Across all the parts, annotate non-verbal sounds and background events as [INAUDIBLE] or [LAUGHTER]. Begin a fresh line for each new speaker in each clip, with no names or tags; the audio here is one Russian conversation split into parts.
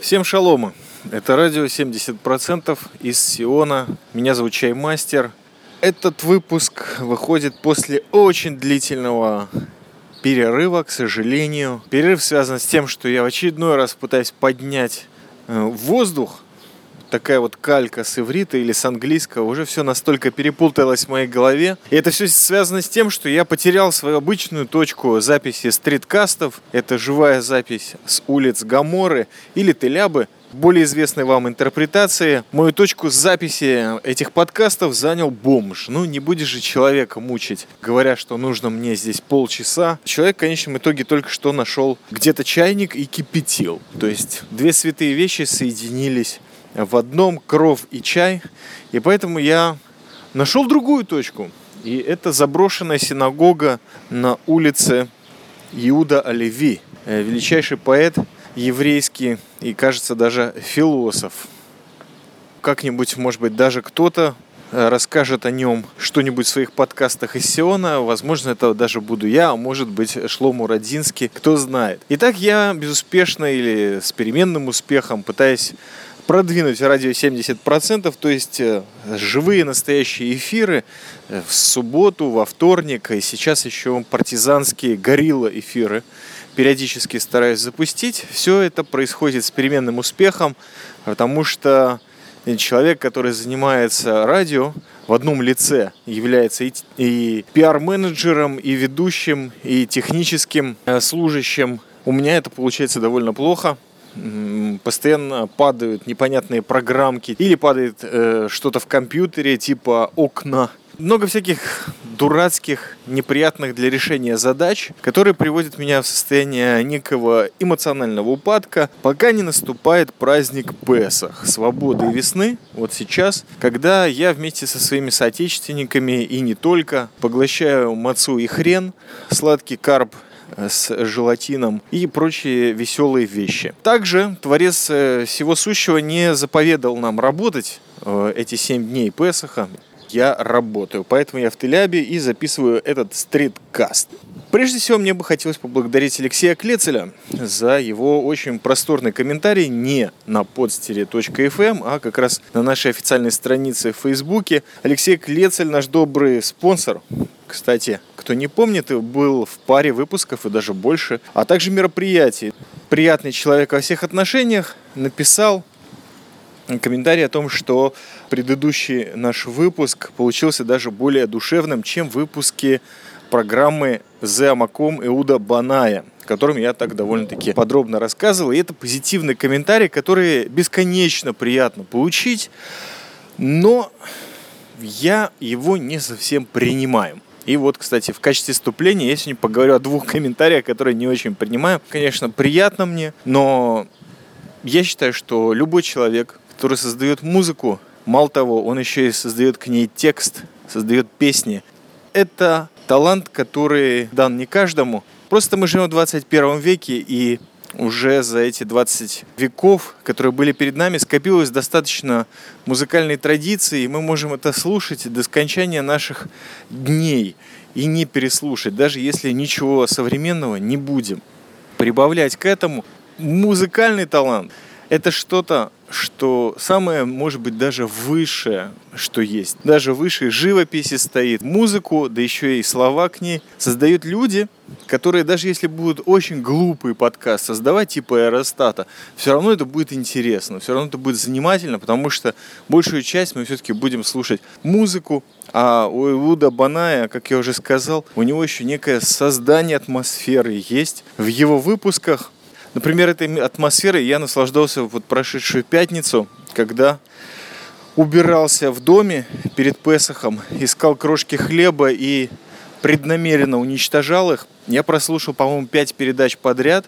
Всем шалома. Это радио 70% из Сиона. Меня зовут Чаймастер. Этот выпуск выходит после очень длительного перерыва, к сожалению. Перерыв связан с тем, что я в очередной раз пытаюсь поднять э, воздух такая вот калька с иврита или с английского, уже все настолько перепуталось в моей голове. И это все связано с тем, что я потерял свою обычную точку записи стриткастов. Это живая запись с улиц Гаморы или Телябы, более известной вам интерпретации, мою точку записи этих подкастов занял бомж. Ну, не будешь же человека мучить, говоря, что нужно мне здесь полчаса. Человек в конечном итоге только что нашел где-то чайник и кипятил. То есть две святые вещи соединились в одном кров и чай. И поэтому я нашел другую точку. И это заброшенная синагога на улице Иуда Оливи. Э, величайший поэт еврейский и, кажется, даже философ. Как-нибудь, может быть, даже кто-то э, расскажет о нем что-нибудь в своих подкастах из Сиона. Возможно, это даже буду я, а может быть Шлому Родинский, кто знает. Итак, я безуспешно или с переменным успехом пытаясь продвинуть радио 70%, то есть э, живые настоящие эфиры э, в субботу, во вторник, и сейчас еще партизанские горилла эфиры периодически стараюсь запустить. Все это происходит с переменным успехом, потому что человек, который занимается радио, в одном лице является и, и пиар-менеджером, и ведущим, и техническим э, служащим. У меня это получается довольно плохо постоянно падают непонятные программки или падает э, что-то в компьютере типа окна. Много всяких дурацких, неприятных для решения задач, которые приводят меня в состояние некого эмоционального упадка, пока не наступает праздник Песах, свободы и весны, вот сейчас, когда я вместе со своими соотечественниками и не только поглощаю мацу и хрен, сладкий карп с желатином и прочие веселые вещи. Также Творец э, всего сущего не заповедал нам работать э, эти семь дней Песаха. Я работаю, поэтому я в Телябе и записываю этот стриткаст. Прежде всего, мне бы хотелось поблагодарить Алексея Клецеля за его очень просторный комментарий не на подстере.фм, эм, а как раз на нашей официальной странице в Фейсбуке. Алексей Клецель, наш добрый спонсор, кстати, кто не помнит, был в паре выпусков и даже больше, а также мероприятий. Приятный человек во всех отношениях написал комментарий о том, что предыдущий наш выпуск получился даже более душевным, чем выпуски программы «The Амаком Иуда Баная», о котором я так довольно-таки подробно рассказывал. И это позитивный комментарий, который бесконечно приятно получить, но я его не совсем принимаю. И вот, кстати, в качестве вступления я сегодня поговорю о двух комментариях, которые не очень принимаю. Конечно, приятно мне, но я считаю, что любой человек, который создает музыку, мало того, он еще и создает к ней текст, создает песни. Это талант, который дан не каждому. Просто мы живем в 21 веке, и уже за эти 20 веков, которые были перед нами, скопилось достаточно музыкальной традиции, и мы можем это слушать до скончания наших дней и не переслушать, даже если ничего современного не будем. Прибавлять к этому музыкальный талант – это что-то, что самое, может быть, даже высшее, что есть. Даже выше живописи стоит. Музыку, да еще и слова к ней создают люди, которые даже если будут очень глупый подкаст создавать, типа аэростата, все равно это будет интересно, все равно это будет занимательно, потому что большую часть мы все-таки будем слушать музыку, а у Иуда Баная, как я уже сказал, у него еще некое создание атмосферы есть. В его выпусках Например, этой атмосферой я наслаждался вот прошедшую пятницу, когда убирался в доме перед Песохом, искал крошки хлеба и преднамеренно уничтожал их. Я прослушал, по-моему, пять передач подряд,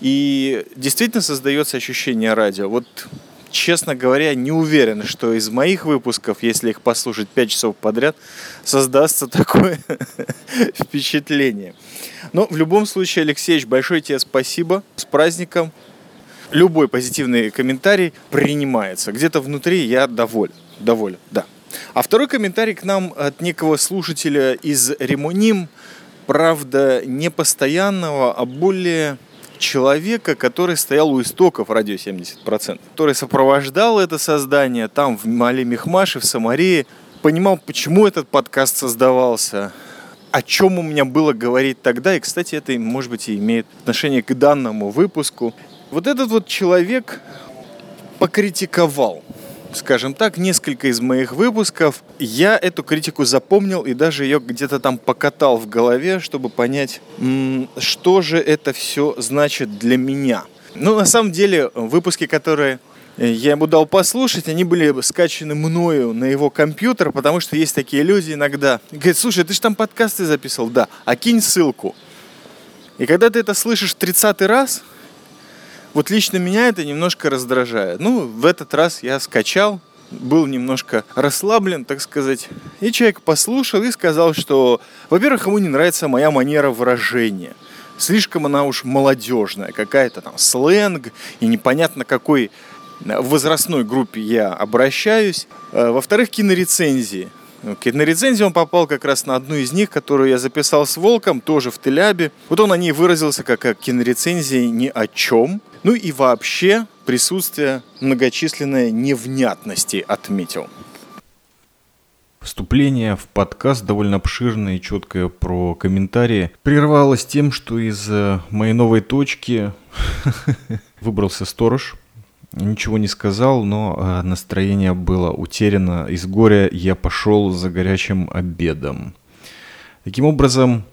и действительно создается ощущение радио. Вот честно говоря, не уверен, что из моих выпусков, если их послушать 5 часов подряд, создастся такое [LAUGHS] впечатление. Но в любом случае, Алексеевич, большое тебе спасибо. С праздником. Любой позитивный комментарий принимается. Где-то внутри я доволен. Доволен, да. А второй комментарий к нам от некого слушателя из Ремоним, правда, не постоянного, а более человека, который стоял у истоков радио 70%, который сопровождал это создание там в Мали Мехмаше, в Самарии, понимал, почему этот подкаст создавался, о чем у меня было говорить тогда. И, кстати, это, может быть, и имеет отношение к данному выпуску. Вот этот вот человек покритиковал скажем так, несколько из моих выпусков. Я эту критику запомнил и даже ее где-то там покатал в голове, чтобы понять, что же это все значит для меня. Ну, на самом деле, выпуски, которые я ему дал послушать, они были скачаны мною на его компьютер, потому что есть такие люди иногда. Говорит, слушай, ты же там подкасты записывал, да, а кинь ссылку. И когда ты это слышишь 30 раз, вот лично меня это немножко раздражает. Ну, в этот раз я скачал, был немножко расслаблен, так сказать. И человек послушал и сказал, что, во-первых, ему не нравится моя манера выражения. Слишком она уж молодежная, какая-то там сленг, и непонятно какой возрастной группе я обращаюсь. Э, во-вторых, кинорецензии. Кинорецензию он попал как раз на одну из них, которую я записал с Волком, тоже в Телябе. Вот он о ней выразился как о кинорецензии ни о чем. Ну и вообще присутствие многочисленной невнятности отметил.
Вступление в подкаст довольно обширное и четкое про комментарии прервалось тем, что из э, моей новой точки [LAUGHS] выбрался сторож, Ничего не сказал, но э, настроение было утеряно. Из горя я пошел за горячим обедом. Таким образом,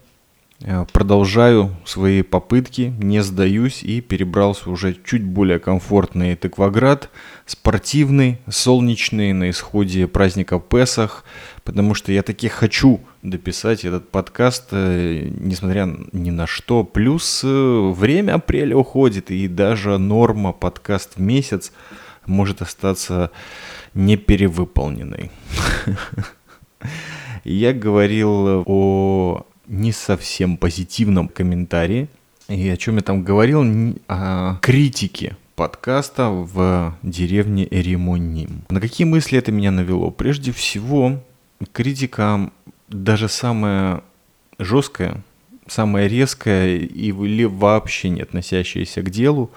продолжаю свои попытки, не сдаюсь и перебрался уже чуть более комфортный Тыкваград, спортивный, солнечный, на исходе праздника Песах, потому что я таки хочу дописать этот подкаст, э, несмотря ни на что. Плюс э, время апреля уходит, и даже норма подкаст в месяц может остаться неперевыполненной. [LAUGHS] Я говорил о не совсем позитивном комментарии. И о чем я там говорил? О критике подкаста в деревне Эримоним. На какие мысли это меня навело? Прежде всего, критика даже самая жесткая, самая резкая или вообще не относящаяся к делу,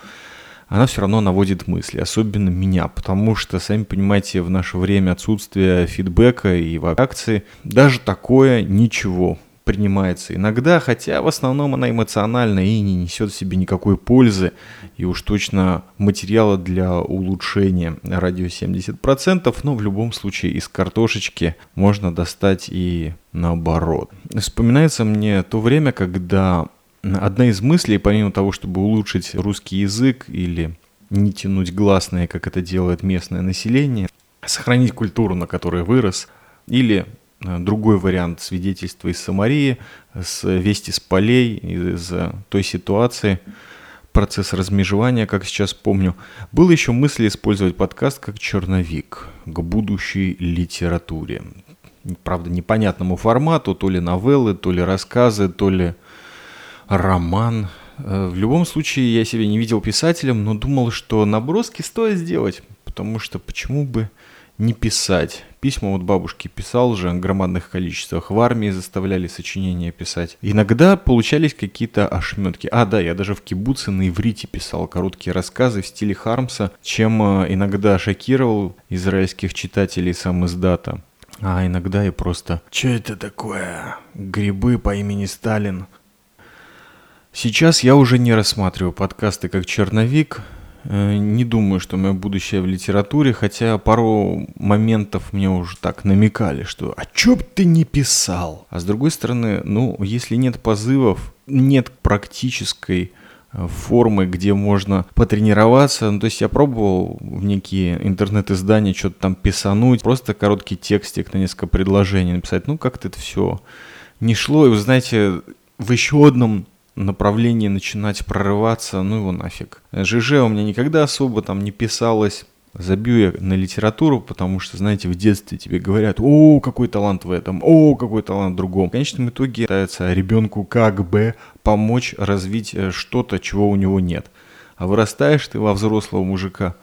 она все равно наводит мысли, особенно меня, потому что, сами понимаете, в наше время отсутствия фидбэка и реакции, даже такое ничего принимается иногда, хотя в основном она эмоциональна и не несет в себе никакой пользы, и уж точно материала для улучшения радио 70%, но в любом случае из картошечки можно достать и наоборот. Вспоминается мне то время, когда одна из мыслей, помимо того, чтобы улучшить русский язык или не тянуть гласные, как это делает местное население, сохранить культуру, на которой вырос, или другой вариант свидетельства из Самарии, с вести с полей, из той ситуации, процесс размежевания, как сейчас помню. Было еще мысль использовать подкаст как черновик к будущей литературе. Правда, непонятному формату, то ли новеллы, то ли рассказы, то ли роман. Э, в любом случае, я себя не видел писателем, но думал, что наброски стоит сделать, потому что почему бы не писать. Письма вот бабушке писал же в громадных количествах. В армии заставляли сочинения писать. Иногда получались какие-то ошметки. А, да, я даже в кибуце на иврите писал короткие рассказы в стиле Хармса, чем э, иногда шокировал израильских читателей сам издата. А иногда я просто «Чё это такое? Грибы по имени Сталин?» Сейчас я уже не рассматриваю подкасты как черновик, не думаю, что мое будущее в литературе, хотя пару моментов мне уже так намекали, что «А чё б ты не писал?» А с другой стороны, ну, если нет позывов, нет практической э, формы, где можно потренироваться. Ну, то есть я пробовал в некие интернет-издания что-то там писануть, просто короткий текстик на несколько предложений написать. Ну, как-то это все не шло. И вы знаете, в еще одном направлении начинать прорываться, ну его нафиг. ЖЖ у меня никогда особо там не писалось. Забью я на литературу, потому что, знаете, в детстве тебе говорят, о, какой талант в этом, о, какой талант в другом. В конечном итоге пытается ребенку как бы помочь развить э, что-то, чего у него нет. А вырастаешь ты во взрослого мужика,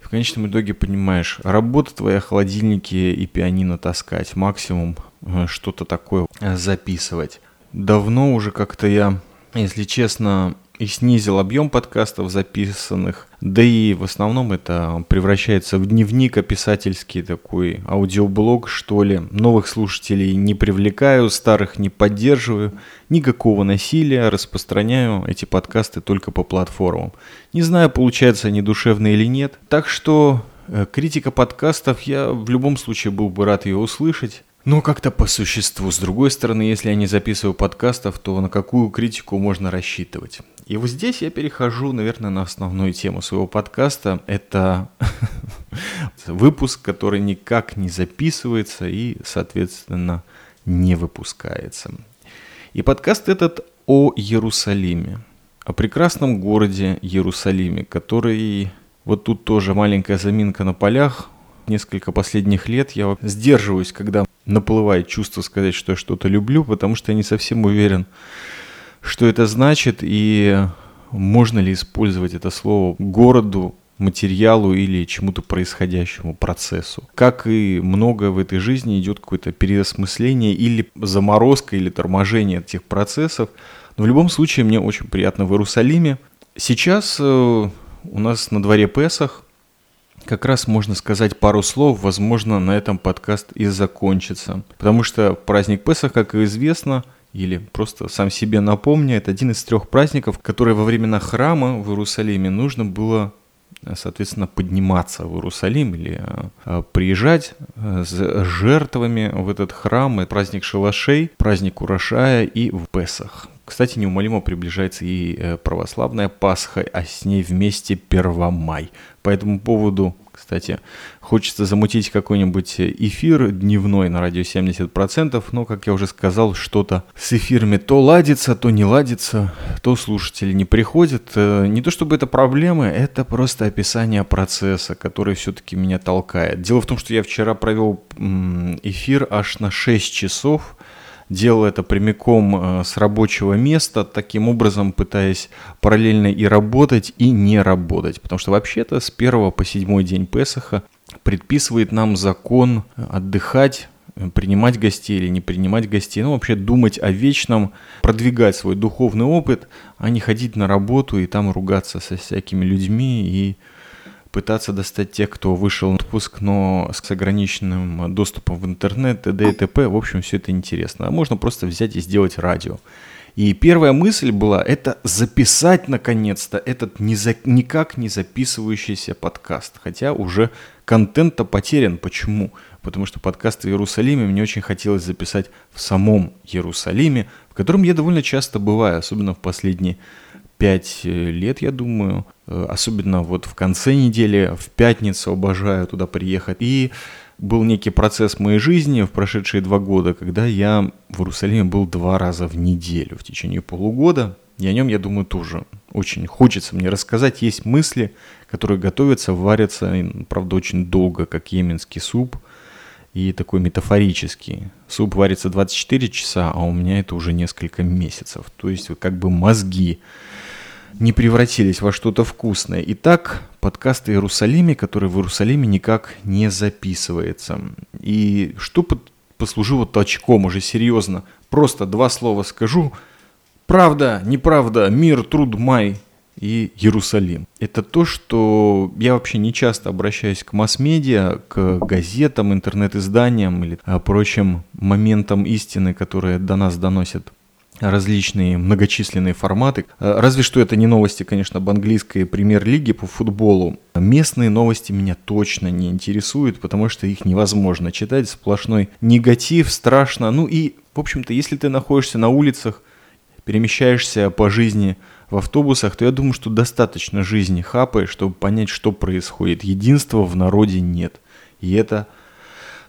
в конечном итоге понимаешь, работа твоя холодильники и пианино таскать, максимум э, что-то такое записывать. Давно уже как-то я если честно, и снизил объем подкастов записанных. Да и в основном это превращается в дневник описательский такой, аудиоблог что ли. Новых слушателей не привлекаю, старых не поддерживаю. Никакого насилия, распространяю эти подкасты только по платформам. Не знаю, получается они душевные или нет. Так что э, критика подкастов, я в любом случае был бы рад ее услышать. Но как-то по существу. С другой стороны, если я не записываю подкастов, то на какую критику можно рассчитывать? И вот здесь я перехожу, наверное, на основную тему своего подкаста. Это [LAUGHS] выпуск, который никак не записывается и, соответственно, не выпускается. И подкаст этот о Иерусалиме, о прекрасном городе Иерусалиме, который... Вот тут тоже маленькая заминка на полях. Несколько последних лет я сдерживаюсь, когда наплывает чувство сказать, что я что-то люблю, потому что я не совсем уверен, что это значит и можно ли использовать это слово городу, материалу или чему-то происходящему, процессу. Как и много в этой жизни идет какое-то переосмысление или заморозка или торможение этих процессов. Но в любом случае мне очень приятно в Иерусалиме. Сейчас э, у нас на дворе Песах, как раз можно сказать пару слов, возможно, на этом подкаст и закончится. Потому что праздник Песах, как известно, или просто сам себе напомню, это один из трех праздников, которые во времена храма в Иерусалиме нужно было соответственно, подниматься в Иерусалим или э, приезжать э, с жертвами в этот храм. Это праздник шалашей, праздник урожая и в Песах. Кстати, неумолимо приближается и э, православная Пасха, а с ней вместе Первомай. По этому поводу кстати, хочется замутить какой-нибудь эфир дневной на радио 70%, но, как я уже сказал, что-то с эфирами то ладится, то не ладится, то слушатели не приходят. Э, не то чтобы это проблемы, это просто описание процесса, который все-таки меня толкает. Дело в том, что я вчера провел эфир аж на 6 часов, делал это прямиком э, с рабочего места, таким образом пытаясь параллельно и работать, и не работать. Потому что вообще-то с первого по седьмой день Песаха предписывает нам закон отдыхать принимать гостей или не принимать гостей, ну вообще думать о вечном, продвигать свой духовный опыт, а не ходить на работу и там ругаться со всякими людьми и пытаться достать тех, кто вышел в отпуск, но с ограниченным доступом в интернет, т.д. и т.п. В общем, все это интересно. А можно просто взять и сделать радио. И первая мысль была, это записать наконец-то этот не за, никак не записывающийся подкаст. Хотя уже контент-то потерян. Почему? Потому что подкаст в Иерусалиме мне очень хотелось записать в самом Иерусалиме, в котором я довольно часто бываю, особенно в последние пять лет, я думаю. Э, особенно вот в конце недели, в пятницу обожаю туда приехать. И был некий процесс в моей жизни в прошедшие два года, когда я в Иерусалиме был два раза в неделю в течение полугода. И о нем, я думаю, тоже очень хочется мне рассказать. Есть мысли, которые готовятся, варятся, правда, очень долго, как йеменский суп. И такой метафорический. Суп варится 24 часа, а у меня это уже несколько месяцев. То есть как бы мозги не превратились во что-то вкусное. Итак, подкаст о Иерусалиме, который в Иерусалиме никак не записывается. И что послужило толчком уже серьезно? Просто два слова скажу. Правда, неправда, мир, труд, май и Иерусалим. Это то, что я вообще не часто обращаюсь к масс-медиа, к газетам, интернет-изданиям или а, прочим моментам истины, которые до нас доносят различные многочисленные форматы. Э, разве что это не новости, конечно, об английской премьер-лиге по футболу. Местные новости меня точно не интересуют, потому что их невозможно читать. Сплошной негатив, страшно. Ну и, в общем-то, если ты находишься на улицах, перемещаешься по жизни в автобусах, то я думаю, что достаточно жизни хапы, чтобы понять, что происходит. Единства в народе нет. И это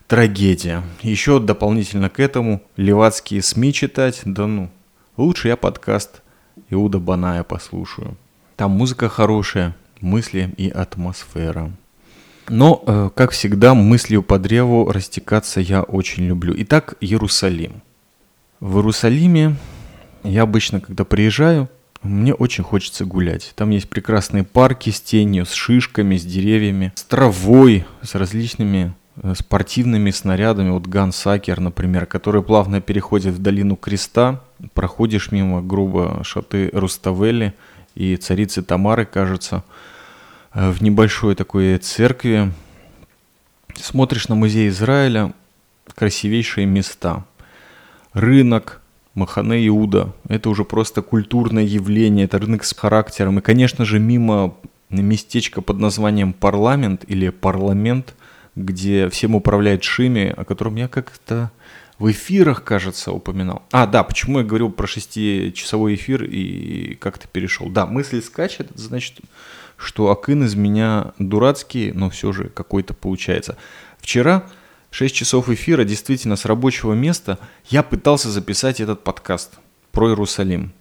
трагедия. Еще дополнительно к этому левацкие СМИ читать, да ну, Лучше я подкаст Иуда Баная послушаю. Там музыка хорошая, мысли и атмосфера. Но, э, как всегда, мыслью по древу растекаться я очень люблю. Итак, Иерусалим. В Иерусалиме я обычно, когда приезжаю, мне очень хочется гулять. Там есть прекрасные парки с тенью, с шишками, с деревьями, с травой, с различными спортивными снарядами. Вот Гансакер, например, который плавно переходит в долину Креста проходишь мимо грубо шаты Руставели, и царицы Тамары, кажется, э, в небольшой такой церкви. Смотришь на музей Израиля, красивейшие места. Рынок, Махане Иуда. Это уже просто культурное явление, это рынок с характером. И, конечно же, мимо местечко под названием Парламент или Парламент, где всем управляет Шими, о котором я как-то в эфирах, кажется, упоминал. А, да, почему я говорил про шестичасовой эфир и как-то перешел. Да, мысль скачет, значит, что Акын из меня дурацкий, но все же какой-то получается. Вчера 6 часов эфира действительно с рабочего места я пытался записать этот подкаст про Иерусалим.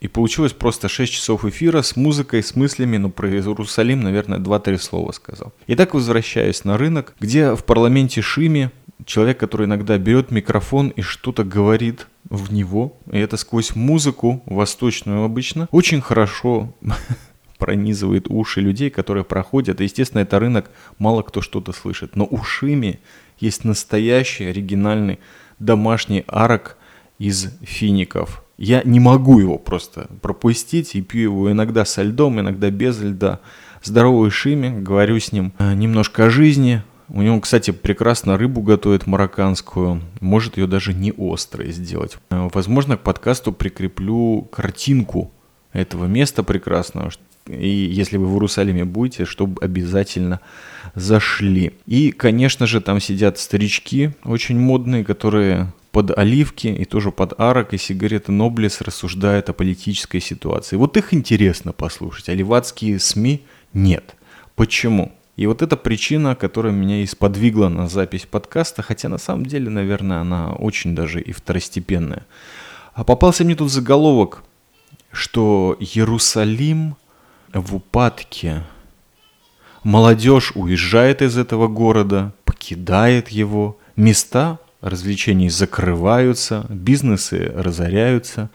И получилось просто 6 часов эфира с музыкой, с мыслями, но про Иерусалим, наверное, 2-3 слова сказал. И так возвращаюсь на рынок, где в парламенте Шими человек, который иногда берет микрофон и что-то говорит в него, и это сквозь музыку, восточную обычно, очень хорошо [LAUGHS] пронизывает уши людей, которые проходят. Естественно, это рынок, мало кто что-то слышит. Но у Шими есть настоящий, оригинальный домашний арок из фиников – я не могу его просто пропустить и пью его иногда со льдом, иногда без льда. Здоровый Шими, говорю с ним э, немножко о жизни. У него, кстати, прекрасно рыбу готовит марокканскую. Может ее даже не острой сделать. Э, возможно, к подкасту прикреплю картинку этого места прекрасного. И если вы в Иерусалиме будете, чтобы обязательно зашли. И, конечно же, там сидят старички очень модные, которые под оливки и тоже под арок и сигареты Ноблес рассуждают о политической ситуации. Вот их интересно послушать, а ливадские СМИ нет. Почему? И вот эта причина, которая меня и сподвигла на запись подкаста, хотя на самом деле, наверное, она очень даже и второстепенная. А попался мне тут заголовок, что Иерусалим в упадке. Молодежь уезжает из этого города, покидает его, места развлечений закрываются, бизнесы разоряются.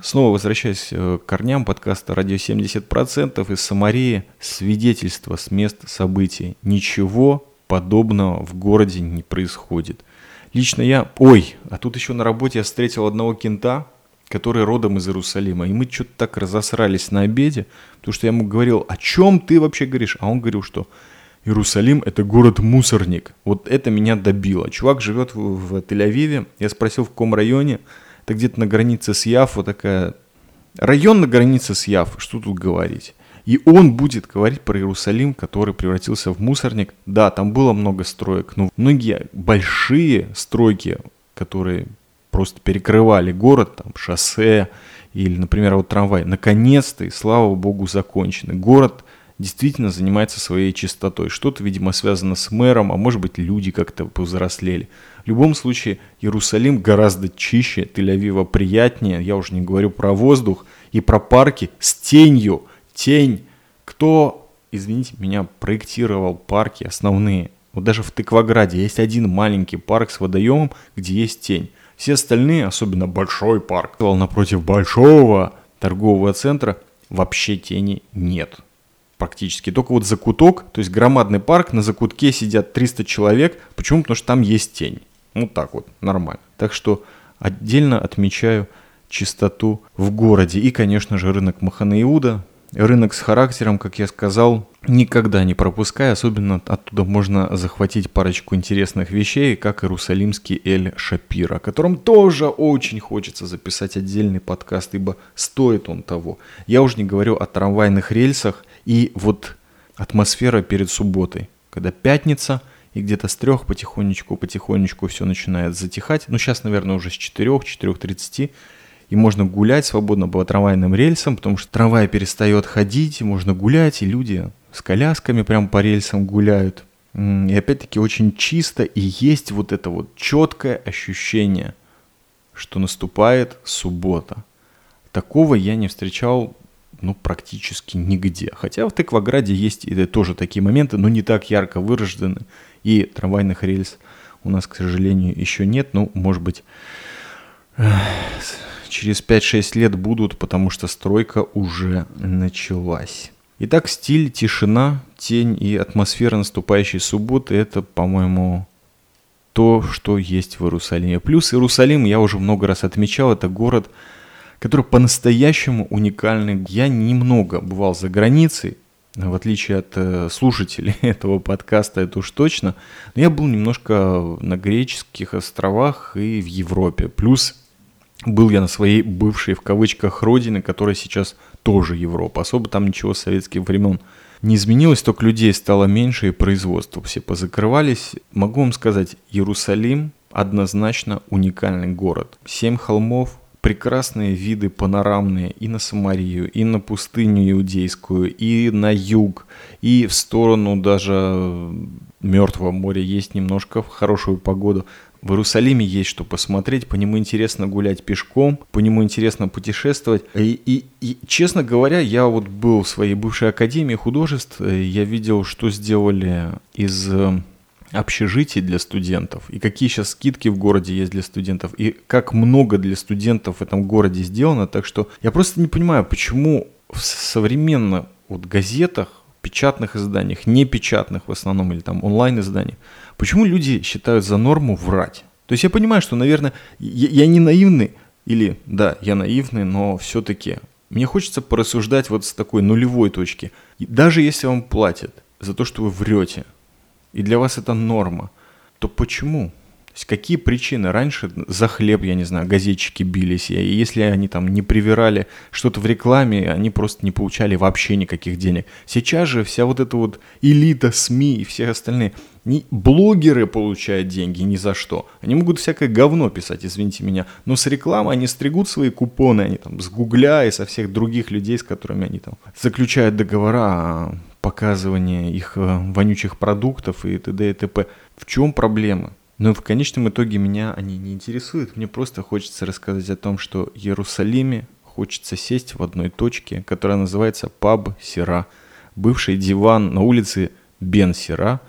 Снова возвращаясь э, к корням подкаста «Радио 70%» из Самарии, свидетельство с мест событий. Ничего подобного в городе не происходит. Лично я... Ой, а тут еще на работе я встретил одного кента, который родом из Иерусалима. И мы что-то так разосрались на обеде, потому что я ему говорил, о чем ты вообще говоришь? А он говорил, что Иерусалим – это город-мусорник. Вот это меня добило. Чувак живет в, в Тель-Авиве. Я спросил, в каком районе. Это где-то на границе с Яфу такая... Район на границе с Яф, что тут говорить. И он будет говорить про Иерусалим, который превратился в мусорник. Да, там было много строек, но многие большие стройки, которые просто перекрывали город, там шоссе или, например, вот трамвай, наконец-то, и слава богу, закончены. Город действительно занимается своей чистотой. Что-то, видимо, связано с мэром, а может быть, люди как-то повзрослели. В любом случае, Иерусалим гораздо чище, Тель-Авива приятнее. Я уже не говорю про воздух и про парки с тенью. Тень. Кто, извините меня, проектировал парки основные? Вот даже в Тыкваграде есть один маленький парк с водоемом, где есть тень. Все остальные, особенно большой парк, напротив большого торгового центра, вообще тени нет практически. Только вот закуток, то есть громадный парк, на закутке сидят 300 человек. Почему? Потому что там есть тень. Вот так вот, нормально. Так что отдельно отмечаю чистоту в городе. И, конечно же, рынок Маханаиуда, Рынок с характером, как я сказал, никогда не пропускай, особенно оттуда можно захватить парочку интересных вещей, как Иерусалимский Эль Шапира, о котором тоже очень хочется записать отдельный подкаст, ибо стоит он того. Я уже не говорю о трамвайных рельсах и вот атмосфера перед субботой, когда пятница, и где-то с трех потихонечку, потихонечку все начинает затихать. Ну, сейчас, наверное, уже с четырех, четырех тридцати и можно гулять свободно по трамвайным рельсам, потому что трамвай перестает ходить, можно гулять, и люди с колясками прям по рельсам гуляют. И опять-таки очень чисто, и есть вот это вот четкое ощущение, что наступает суббота. Такого я не встречал ну, практически нигде. Хотя в Тыкваграде есть и тоже такие моменты, но не так ярко выражены. И трамвайных рельс у нас, к сожалению, еще нет. Ну, может быть, через 5-6 лет будут, потому что стройка уже началась. Итак, стиль, тишина, тень и атмосфера наступающей субботы – это, по-моему, то, что есть в Иерусалиме. Плюс Иерусалим, я уже много раз отмечал, это город, который по-настоящему уникальный. Я немного бывал за границей, в отличие от э, слушателей [LAUGHS] этого подкаста, это уж точно. Но я был немножко на греческих островах и в Европе. Плюс был я на своей бывшей, в кавычках, родине, которая сейчас тоже Европа. Особо там ничего с советских времен не изменилось, только людей стало меньше и производство все позакрывались. Могу вам сказать, Иерусалим однозначно уникальный город. Семь холмов, прекрасные виды панорамные и на Самарию, и на пустыню иудейскую, и на юг, и в сторону даже Мертвого моря есть немножко в хорошую погоду. В Иерусалиме есть что посмотреть, по нему интересно гулять пешком, по нему интересно путешествовать. И, и, и честно говоря, я вот был в своей бывшей академии художеств, я видел, что сделали из э, общежитий для студентов, и какие сейчас скидки в городе есть для студентов, и как много для студентов в этом городе сделано. Так что я просто не понимаю, почему в современных вот газетах, печатных изданиях, не печатных в основном, или там онлайн-изданиях, почему люди считают за норму врать? То есть я понимаю, что, наверное, я, я не наивный, или, да, я наивный, но все-таки мне хочется порассуждать вот с такой нулевой точки. даже если вам платят за то, что вы врете, и для вас это норма, то почему? То есть какие причины? Раньше за хлеб, я не знаю, газетчики бились, и если они там не привирали что-то в рекламе, они просто не получали вообще никаких денег. Сейчас же вся вот эта вот элита СМИ и все остальные, не блогеры получают деньги ни за что. Они могут всякое говно писать, извините меня, но с рекламы они стригут свои купоны, они там с Гугля и со всех других людей, с которыми они там заключают договора показывание их э, вонючих продуктов и т.д. и т.п. В чем проблема? Но в конечном итоге меня они не интересуют. Мне просто хочется рассказать о том, что в Иерусалиме хочется сесть в одной точке, которая называется Паб Сира. Бывший диван на улице Бен Сира,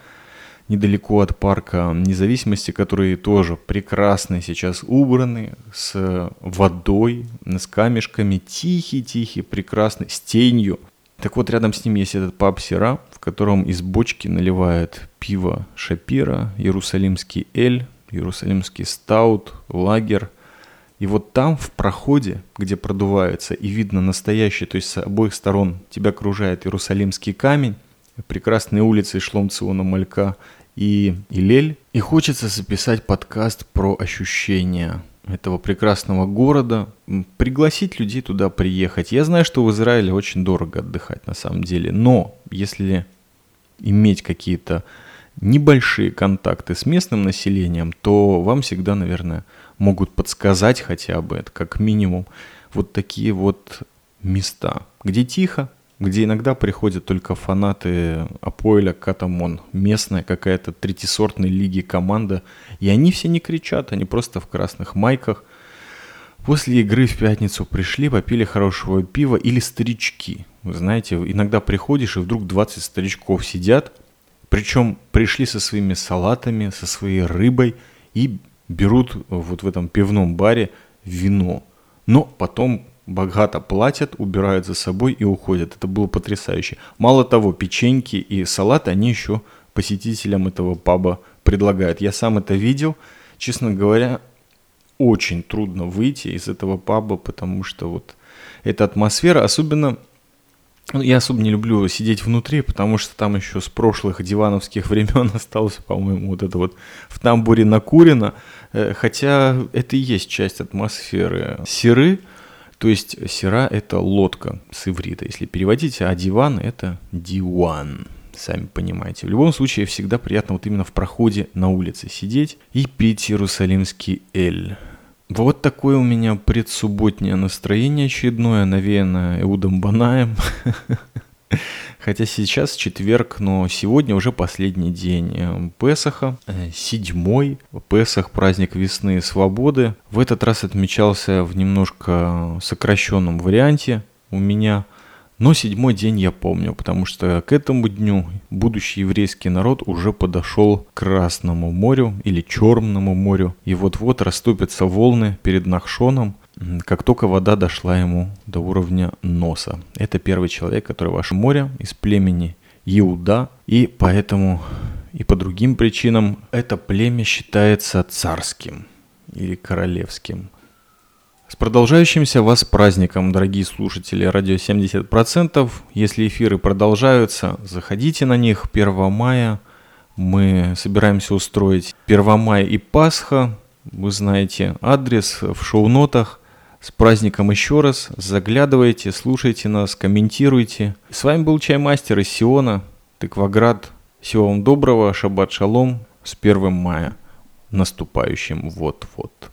недалеко от парка независимости, который тоже прекрасный сейчас убранный, с водой, с камешками, тихий-тихий, прекрасный, с тенью. Так вот, рядом с ним есть этот паб Сера, в котором из бочки наливают пиво Шапира, Иерусалимский Эль, Иерусалимский Стаут, Лагер. И вот там, в проходе, где продувается и видно настоящий, то есть с обоих сторон тебя окружает Иерусалимский камень, прекрасные улицы Шлом Циона Малька и Илель. И хочется записать подкаст про ощущения этого прекрасного города, пригласить людей туда приехать. Я знаю, что в Израиле очень дорого отдыхать на самом деле, но если иметь какие-то небольшие контакты с местным населением, то вам всегда, наверное, могут подсказать хотя бы, это как минимум, вот такие вот места, где тихо, где иногда приходят только фанаты Апоэля Катамон, местная какая-то третисортной лиги команда, и они все не кричат, они просто в красных майках. После игры в пятницу пришли, попили хорошего пива или старички. Вы знаете, иногда приходишь, и вдруг 20 старичков сидят, причем пришли со своими салатами, со своей рыбой и берут вот в этом пивном баре вино. Но потом богато платят, убирают за собой и уходят. Это было потрясающе. Мало того, печеньки и салат они еще посетителям этого паба предлагают. Я сам это видел. Честно говоря, очень трудно выйти из этого паба, потому что вот эта атмосфера, особенно ну, я особо не люблю сидеть внутри, потому что там еще с прошлых дивановских [LAUGHS] времен осталось, по-моему, вот это вот в тамбуре накурено. Э, хотя это и есть часть атмосферы. Серы, то есть сера – это лодка с иврита, если переводить, а диван – это диван, сами понимаете. В любом случае, всегда приятно вот именно в проходе на улице сидеть и пить иерусалимский эль. Вот такое у меня предсубботнее настроение очередное, навеянное Иудом Банаем. [LAUGHS] Хотя сейчас четверг, но сегодня уже последний день э, Песаха, э, седьмой Песах, праздник весны и свободы. В этот раз отмечался в немножко сокращенном варианте у меня, но седьмой день я помню, потому что к этому дню будущий еврейский народ уже подошел к Красному морю или Черному морю, и вот-вот расступятся волны перед Нахшоном, как только вода дошла ему до уровня носа. Это первый человек, который ваше море из племени Иуда, и поэтому и по другим причинам это племя считается царским или королевским. С продолжающимся вас праздником, дорогие слушатели Радио 70%. Если эфиры продолжаются, заходите на них 1 мая. Мы собираемся устроить 1 мая и Пасха. Вы знаете адрес в шоу-нотах. С праздником еще раз. Заглядывайте, слушайте нас, комментируйте. С вами был Чаймастер из Сиона, Тыкваград. Всего вам доброго, шаббат шалом с 1 мая наступающим вот-вот.